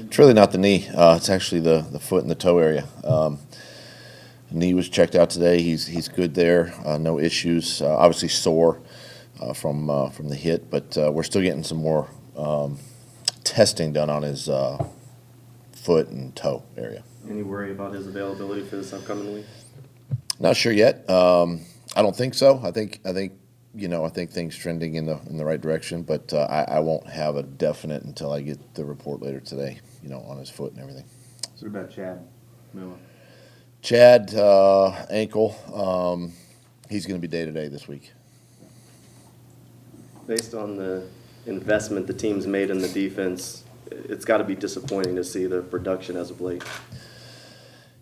It's really not the knee. Uh, it's actually the, the foot and the toe area. Um, knee was checked out today. He's he's good there. Uh, no issues. Uh, obviously sore uh, from uh, from the hit, but uh, we're still getting some more um, testing done on his uh, foot and toe area. Any worry about his availability for this upcoming week? Not sure yet. Um, I don't think so. I think I think you know I think things trending in the in the right direction, but uh, I, I won't have a definite until I get the report later today. You know, on his foot and everything. So what about Chad Miller? Chad uh, ankle. Um, he's going to be day to day this week. Based on the investment the team's made in the defense, it's got to be disappointing to see the production as of late.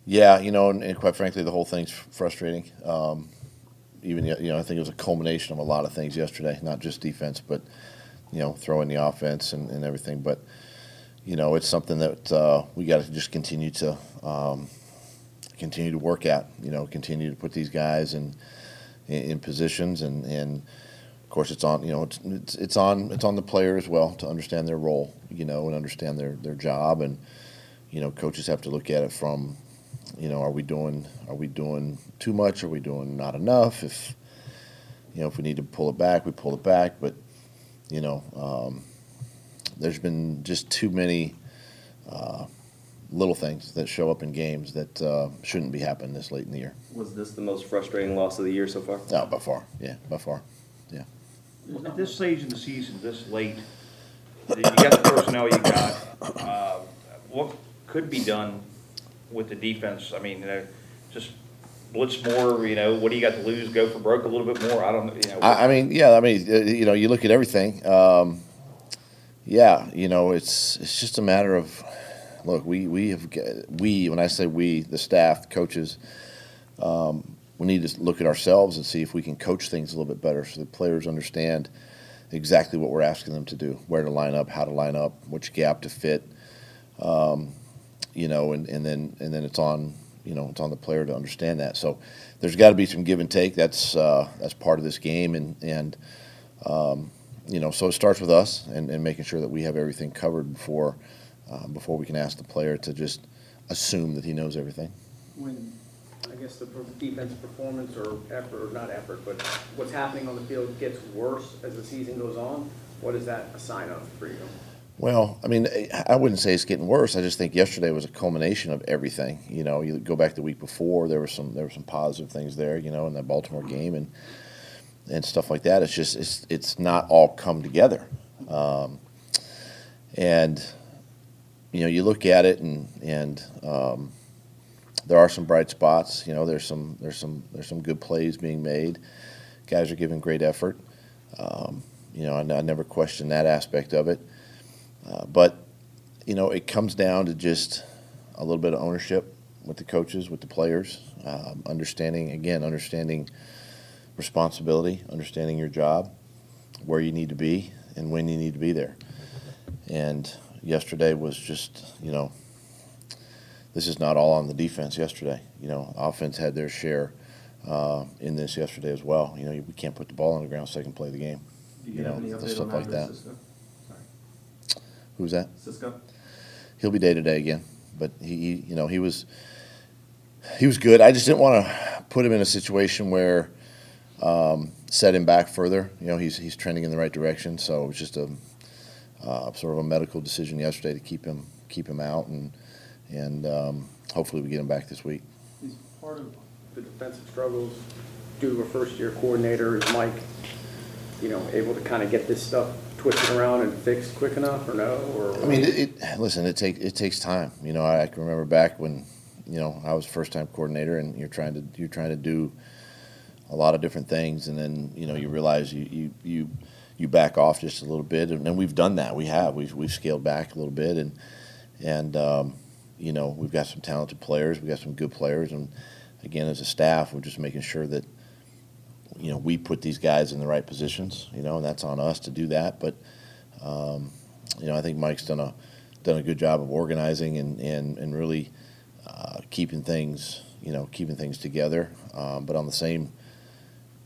Yeah, you know, and, and quite frankly, the whole thing's frustrating. Um, even you know, I think it was a culmination of a lot of things yesterday, not just defense, but you know, throwing the offense and, and everything. But you know, it's something that uh, we got to just continue to um, continue to work at. You know, continue to put these guys in in, in positions, and, and of course, it's on you know it's, it's it's on it's on the player as well to understand their role. You know, and understand their their job, and you know, coaches have to look at it from you know, are we doing are we doing too much? Are we doing not enough? If you know, if we need to pull it back, we pull it back. But you know, um, there's been just too many uh, little things that show up in games that uh, shouldn't be happening this late in the year. Was this the most frustrating loss of the year so far? No, by far, yeah, by far. Yeah. At this stage in the season, this late, you got the personnel you got, uh, what could be done with the defense? I mean, you know, just blitz more, you know, what do you got to lose, go for broke a little bit more, I don't, you know. I, I mean, yeah, I mean, uh, you know, you look at everything. Um, yeah, you know, it's it's just a matter of look. We we have we when I say we, the staff, coaches, um, we need to look at ourselves and see if we can coach things a little bit better, so the players understand exactly what we're asking them to do, where to line up, how to line up, which gap to fit. Um, you know, and, and then and then it's on you know it's on the player to understand that. So there's got to be some give and take. That's uh, that's part of this game, and and um, you know so it starts with us and, and making sure that we have everything covered before uh, before we can ask the player to just assume that he knows everything. when, I guess, the defense performance or effort, or not effort, but what's happening on the field gets worse as the season goes on, what is that a sign of for you? Well, I mean, I wouldn't say it's getting worse. I just think yesterday was a culmination of everything. You know, you go back the week before, there were some there were some positive things there. You know, in that Baltimore game and and stuff like that. It's just it's it's not all come together, um, and you know, you look at it and and um, there are some bright spots. You know, there's some there's some there's some good plays being made. Guys are giving great effort. Um, you know, I, I never question that aspect of it. Uh, but you know, it comes down to just a little bit of ownership with the coaches, with the players, um, understanding again, understanding responsibility, understanding your job, where you need to be, and when you need to be there. And yesterday was just, you know, this is not all on the defense. Yesterday, you know, offense had their share uh, in this yesterday as well. You know, we can't put the ball on the ground second play of the game. Do You you have know, any stuff like that. Cisco? Sorry. Who's that? Cisco? he'll be day to day again. But he, he, you know, he was he was good. I just didn't want to put him in a situation where um, set him back further. You know, he's he's trending in the right direction. So it was just a uh, sort of a medical decision yesterday to keep him keep him out, and and um, hopefully we get him back this week. Is part of the defensive struggles due to a first-year coordinator, is Mike, you know, able to kind of get this stuff twisted around and quick enough, or no, or? I mean, it, it listen. It take it takes time. You know, I, I can remember back when, you know, I was first time coordinator, and you're trying to you're trying to do a lot of different things, and then you know you realize you you you, you back off just a little bit, and, and we've done that. We have we've we've scaled back a little bit, and and um, you know we've got some talented players, we've got some good players, and again as a staff, we're just making sure that you know we put these guys in the right positions, you know, and that's on us to do that, but. Um, you know, I think Mike's done a done a good job of organizing and and, and really uh, keeping things you know keeping things together. Um, but on the same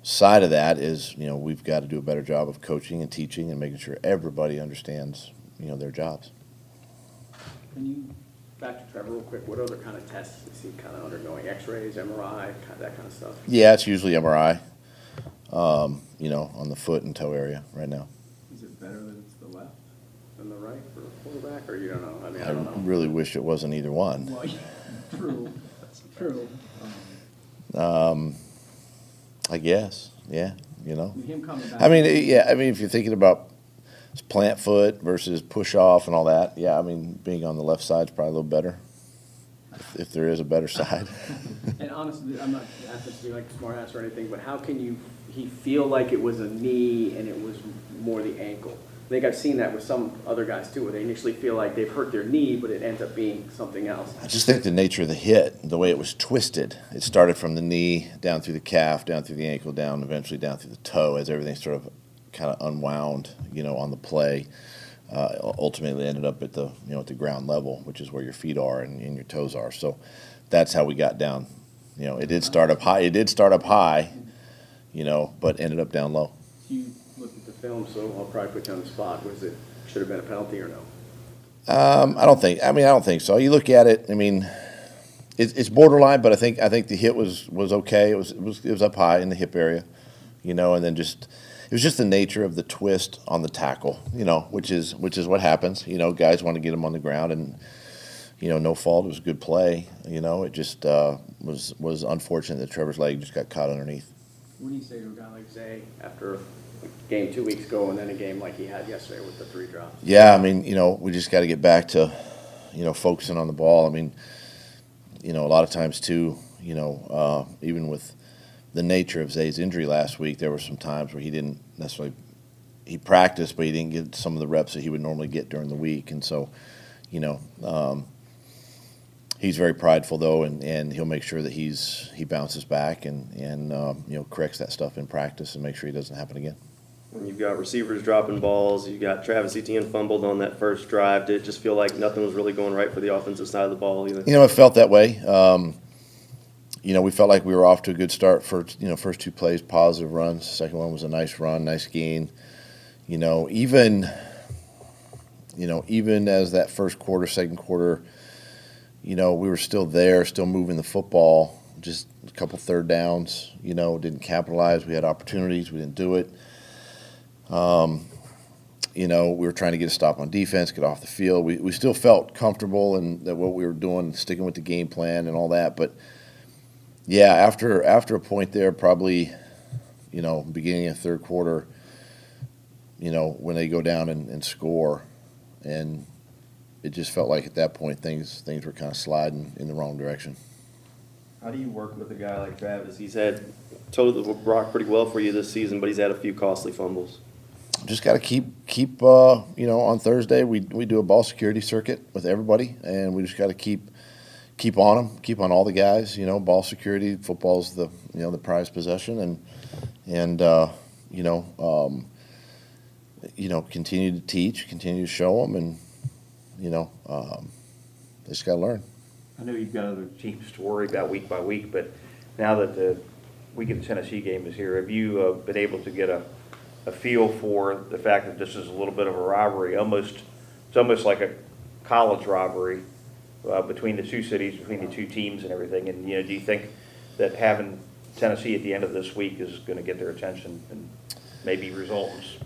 side of that is you know we've got to do a better job of coaching and teaching and making sure everybody understands you know their jobs. Can you, Back to Trevor real quick, what other kind of tests is he kind of undergoing? X-rays, MRI, kind of that kind of stuff? Yeah, it's usually MRI. Um, you know, on the foot and toe area right now. is it better that it's the left? On the right for a quarterback, or you don't know? I mean, I I don't know. really wish it wasn't either one. Well, true, true. Um, I guess, yeah, you know. Him coming back. I mean, yeah, I mean, if you're thinking about plant foot versus push off and all that, yeah, I mean, being on the left side is probably a little better. If, if there is a better side. And honestly, I'm not asking to be like a smart ass or anything, but how can you, he feel like it was a knee and it was more the ankle? I think I've seen that with some other guys too, where they initially feel like they've hurt their knee, but it ends up being something else. I just think the nature of the hit, the way it was twisted, it started from the knee down through the calf, down through the ankle, down eventually down through the toe as everything sort of kind of unwound, you know, on the play. Uh, ultimately ended up at the you know at the ground level, which is where your feet are and, and your toes are. So that's how we got down. You know, it did start up high. It did start up high, you know, but ended up down low. You looked at the film, so I'll probably put you on the spot. Was it, should have been a penalty or no? Um, I don't think. I mean, I don't think so. You look at it. I mean, it's, it's borderline, but I think I think the hit was was okay. It was it was it was up high in the hip area, you know, and then just it was just the nature of the twist on the tackle, you know, which is which is what happens. You know, guys want to get him on the ground, and you know, no fault. It was a good play. You know, it just uh, was was unfortunate that Trevor's leg just got caught underneath. What do you say to a guy like Zay, after a game two weeks ago and then a game like he had yesterday with the three drops. Yeah, I mean, you know, we just got to get back to, you know, focusing on the ball. I mean, you know, a lot of times too, you know, uh, even with the nature of Zay's injury last week, there were some times where he didn't necessarily he practiced, but he didn't get some of the reps that he would normally get during the week, and so, you know, um, he's very prideful though, and, and he'll make sure that he's he bounces back and and um, you know corrects that stuff in practice and make sure it doesn't happen again. When you've got receivers dropping balls, you got Travis Etienne fumbled on that first drive. Did it just feel like nothing was really going right for the offensive side of the ball either? You know, it felt that way. Um, you know, we felt like we were off to a good start. for you know, first two plays, positive runs. Second one was a nice run, nice gain. You know, even, you know, even as that first quarter, second quarter, you know, we were still there, still moving the football. Just a couple third downs. You know, didn't capitalize. We had opportunities, we didn't do it. Um, you know, we were trying to get a stop on defense, get off the field. We, we still felt comfortable and that what we were doing, sticking with the game plan and all that. But yeah, after after a point there, probably, you know, beginning of third quarter, you know, when they go down and, and score, and it just felt like at that point things things were kind of sliding in the wrong direction. How do you work with a guy like Travis? He's had total the rock pretty well for you this season, but he's had a few costly fumbles. just got to keep keep uh, you know on Thursday we we do a ball security circuit with everybody and we just got to keep keep on them keep on all the guys you know ball security football's the you know the prized possession and and uh, you know um, you know continue to teach continue to show them and you know um, they just got to learn I know you've got other teams to worry about week by week, but now that the week of the Tennessee game is here, have you uh, been able to get a, a feel for the fact that this is a little bit of a rivalry, almost, it's almost like a college rivalry uh, between the two cities, between the two teams and everything? And, you know, do you think that having Tennessee at the end of this week is going to get their attention and maybe results?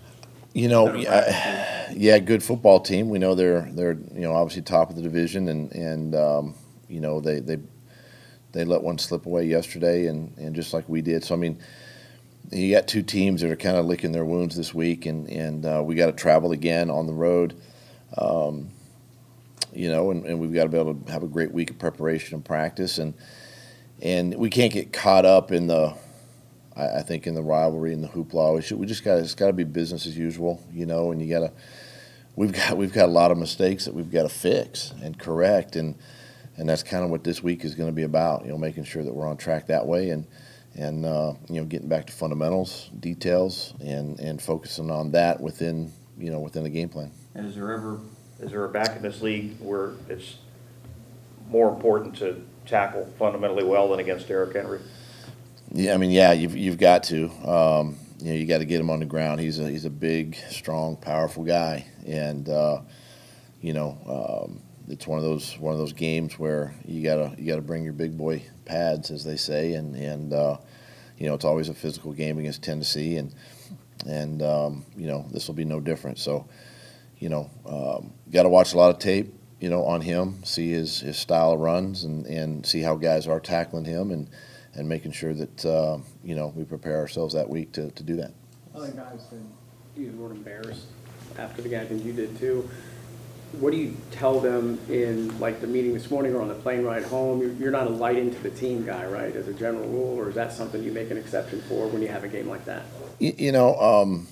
You know, yeah, yeah, good football team. We know they're they're you know obviously top of the division, and and um, you know they they they let one slip away yesterday, and and just like we did. So I mean, you got two teams that are kind of licking their wounds this week, and and uh, we got to travel again on the road. Um, you know, and, and we've got to be able to have a great week of preparation and practice, and and we can't get caught up in the I, I think in the rivalry and the hoopla. We, should, we just got it's got to be business as usual, you know. And you got to we've got we've got a lot of mistakes that we've got to fix and correct, and and that's kind of what this week is going to be about. You know, making sure that we're on track that way, and and uh, you know getting back to fundamentals, details, and and focusing on that within you know within the game plan. And is there ever, is there a back in this league where it's more important to tackle fundamentally well than against Derrick Henry? Yeah, I mean, yeah, you've you've got to. Um, you know, you got to get him on the ground. He's a he's a big, strong, powerful guy, and uh, you know, um, it's one of those one of those games where you gotta you gotta bring your big boy pads, as they say, and and uh, you know it's always a physical game against Tennessee, and and um, you know this will be no different. So, you know, um, got to watch a lot of tape, you know, on him, see his his style of runs, and and see how guys are tackling him, and and making sure that uh, you know we prepare ourselves that week to, to do that. Other guys said, use the word embarrassed after the game, I think you did too. What do you tell them in like the meeting this morning or on the plane ride home? You're, you're not a light into the team guy, right, as a general rule, or is that something you make an exception for when you have a game like that? You, you know, um,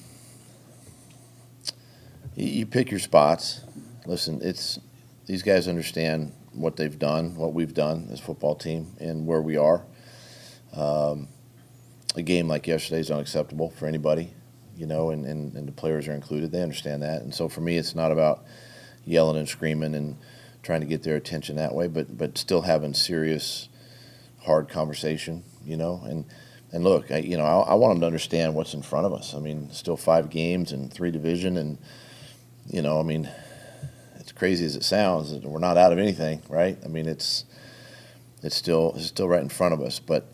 you, you pick your spots. Listen, it's these guys understand what they've done, what we've done as football team, and where we are. Um, a game like yesterday is unacceptable for anybody, you know, and, and, and the players are included. They understand that, and so for me, it's not about yelling and screaming and trying to get their attention that way, but but still having serious, hard conversation, you know, and. And look, I, you know, I, I want them to understand what's in front of us. I mean, still five games and three division, and you know, I mean, it's crazy as it sounds, we're not out of anything, right? I mean, it's it's still it's still right in front of us, but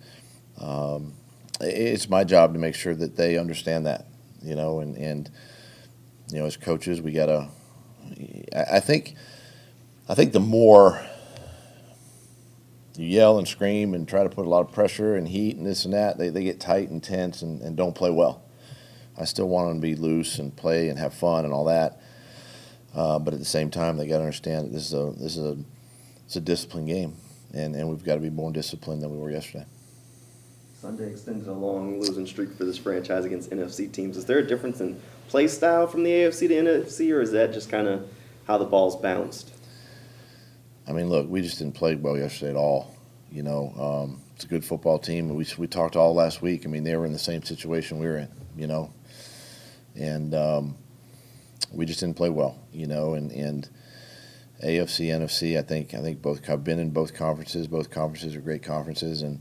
um, it's my job to make sure that they understand that, you know, and and you know, as coaches, we gotta. I I think, I think the more you yell and scream and try to put a lot of pressure and heat and this and that, they, they get tight and tense and, and don't play well. I still want them to be loose and play and have fun and all that. Uh, but at the same time, they got to understand that this is a this is a it's a disciplined game, and, and we've got to be more disciplined than we were yesterday. Sunday extended a long losing streak for this franchise against NFC teams. Is there a difference in play style from the AFC to NFC, or is that just kind of how the ball's bounced? I mean, look, we just didn't play well yesterday at all. You know, um, it's a good football team. We we talked all last week. I mean, they were in the same situation we were in. You know, and um, we just didn't play well. You know, and and AFC, NFC. I think I think both. I've been in both conferences. Both conferences are great conferences, and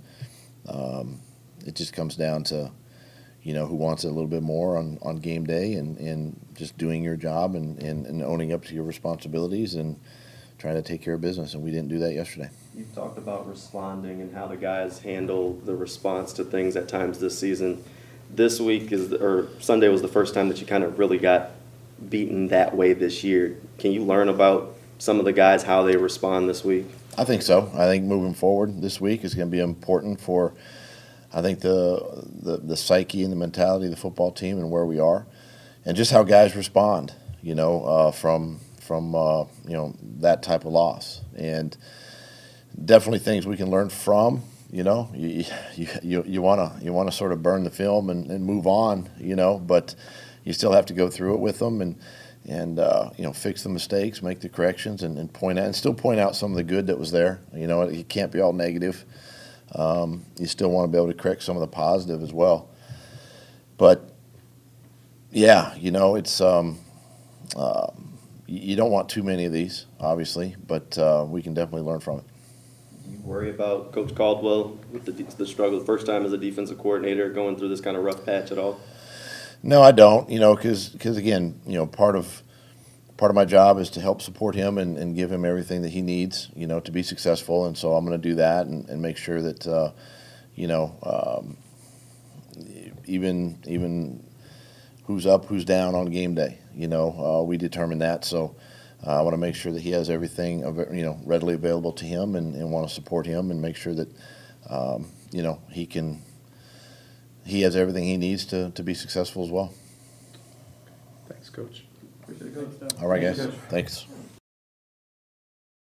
um, it just comes down to you know who wants it a little bit more on, on game day and, and just doing your job and, and, and owning up to your responsibilities and trying to take care of business and we didn't do that yesterday You've talked about responding and how the guys handle the response to things at times this season. This week is, or Sunday was the first time that you kind of really got beaten that way this year. Can you learn about some of the guys how they respond this week? I think so. I think moving forward this week is going to be important for, I think the, the the psyche and the mentality of the football team and where we are, and just how guys respond. You know, uh, from from uh, you know that type of loss, and definitely things we can learn from. You know, you you you, to you want to sort of burn the film and, and move on. You know, but you still have to go through it with them and and uh, you know fix the mistakes, make the corrections, and, and, point out and still point out some of the good that was there. You know, it can't be all negative. Um, you still want to be able to correct some of the positive as well. But yeah, you know, it's um, uh, you don't want too many of these, obviously, but uh, we can definitely learn from it. You worry about Coach Caldwell with the, the struggle, the first time as a defensive coordinator, going through this kind of rough patch at all? No, I don't. You know, because again, you know, part of part of my job is to help support him and, and give him everything that he needs, you know, to be successful. And so I'm going to do that and, and make sure that, uh, you know, um, even even who's up, who's down on game day, you know, uh, we determine that. So uh, I want to make sure that he has everything, you know, readily available to him, and, and want to support him and make sure that, um, you know, he can he has everything he needs to, to be successful as well. Thanks, Coach. Appreciate it, Coach. All right, guys. Thanks.